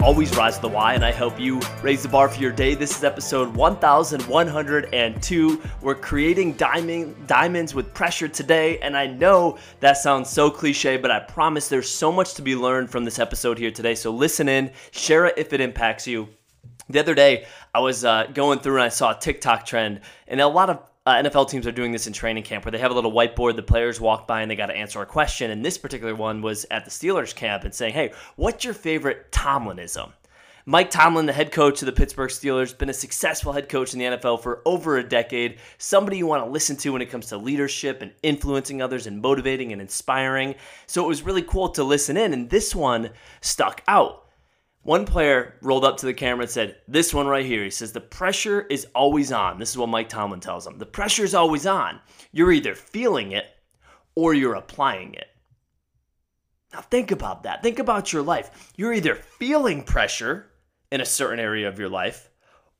always rise to the why, and I help you raise the bar for your day. This is episode 1102. We're creating diamond, diamonds with pressure today, and I know that sounds so cliche, but I promise there's so much to be learned from this episode here today. So listen in, share it if it impacts you. The other day, I was uh, going through and I saw a TikTok trend, and a lot of uh, NFL teams are doing this in training camp where they have a little whiteboard. The players walk by and they got to answer a question. And this particular one was at the Steelers camp and saying, Hey, what's your favorite Tomlinism? Mike Tomlin, the head coach of the Pittsburgh Steelers, been a successful head coach in the NFL for over a decade. Somebody you want to listen to when it comes to leadership and influencing others and motivating and inspiring. So it was really cool to listen in, and this one stuck out. One player rolled up to the camera and said, This one right here. He says, The pressure is always on. This is what Mike Tomlin tells him. The pressure is always on. You're either feeling it or you're applying it. Now, think about that. Think about your life. You're either feeling pressure in a certain area of your life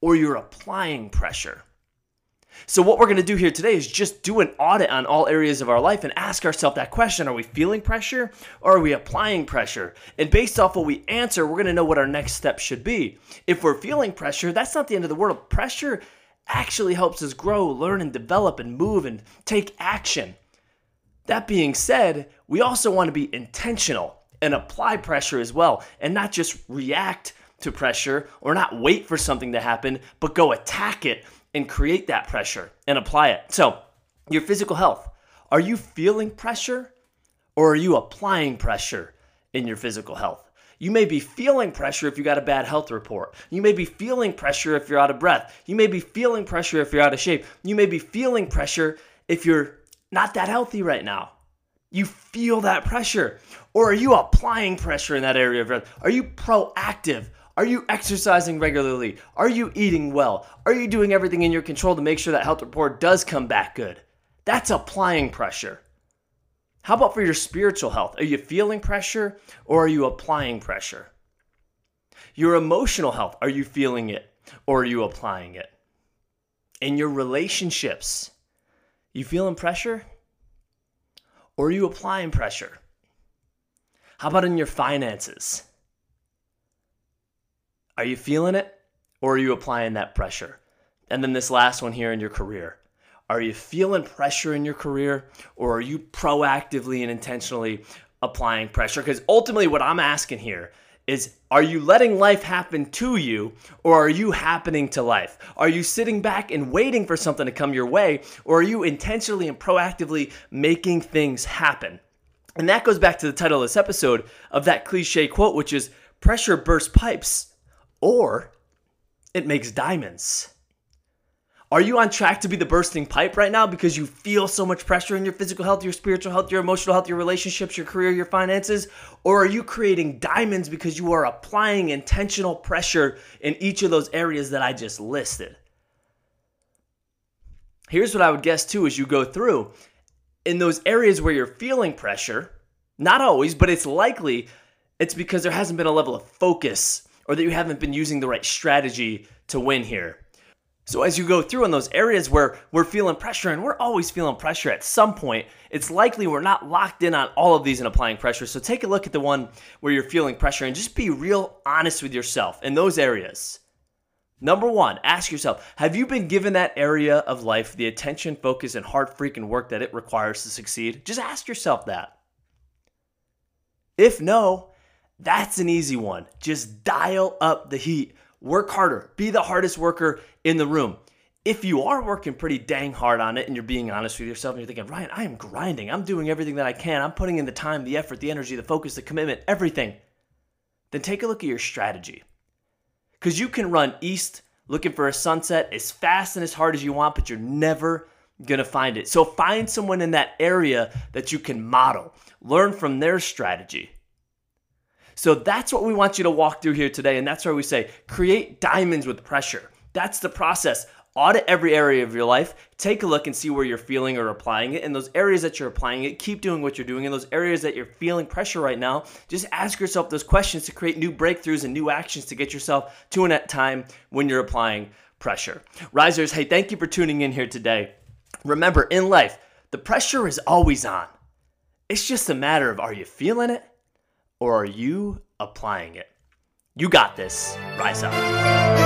or you're applying pressure. So, what we're going to do here today is just do an audit on all areas of our life and ask ourselves that question Are we feeling pressure or are we applying pressure? And based off what we answer, we're going to know what our next step should be. If we're feeling pressure, that's not the end of the world. Pressure actually helps us grow, learn, and develop and move and take action. That being said, we also want to be intentional and apply pressure as well and not just react to pressure or not wait for something to happen, but go attack it and create that pressure and apply it. So, your physical health. Are you feeling pressure or are you applying pressure in your physical health? You may be feeling pressure if you got a bad health report. You may be feeling pressure if you're out of breath. You may be feeling pressure if you're out of shape. You may be feeling pressure if you're not that healthy right now. You feel that pressure. Or are you applying pressure in that area of breath? Are you proactive? Are you exercising regularly? Are you eating well? Are you doing everything in your control to make sure that health report does come back good? That's applying pressure. How about for your spiritual health? Are you feeling pressure or are you applying pressure? Your emotional health, are you feeling it or are you applying it? In your relationships, you feeling pressure or are you applying pressure? How about in your finances? Are you feeling it or are you applying that pressure? And then this last one here in your career. Are you feeling pressure in your career or are you proactively and intentionally applying pressure? Because ultimately, what I'm asking here is are you letting life happen to you or are you happening to life? Are you sitting back and waiting for something to come your way or are you intentionally and proactively making things happen? And that goes back to the title of this episode of that cliche quote, which is pressure bursts pipes or it makes diamonds. Are you on track to be the bursting pipe right now because you feel so much pressure in your physical health, your spiritual health, your emotional health, your relationships, your career, your finances? Or are you creating diamonds because you are applying intentional pressure in each of those areas that I just listed? Here's what I would guess too as you go through. In those areas where you're feeling pressure, not always, but it's likely it's because there hasn't been a level of focus or that you haven't been using the right strategy to win here. So as you go through in those areas where we're feeling pressure, and we're always feeling pressure at some point, it's likely we're not locked in on all of these and applying pressure. So take a look at the one where you're feeling pressure and just be real honest with yourself in those areas. Number one, ask yourself, have you been given that area of life the attention, focus, and hard freaking work that it requires to succeed? Just ask yourself that. If no, that's an easy one. Just dial up the heat. Work harder. Be the hardest worker in the room. If you are working pretty dang hard on it and you're being honest with yourself and you're thinking, Ryan, I am grinding. I'm doing everything that I can. I'm putting in the time, the effort, the energy, the focus, the commitment, everything. Then take a look at your strategy. Because you can run east looking for a sunset as fast and as hard as you want, but you're never going to find it. So find someone in that area that you can model, learn from their strategy. So that's what we want you to walk through here today. And that's where we say create diamonds with pressure. That's the process. Audit every area of your life. Take a look and see where you're feeling or applying it. In those areas that you're applying it, keep doing what you're doing. In those areas that you're feeling pressure right now, just ask yourself those questions to create new breakthroughs and new actions to get yourself to an time when you're applying pressure. Risers, hey, thank you for tuning in here today. Remember, in life, the pressure is always on. It's just a matter of are you feeling it or are you applying it? You got this. Rise up.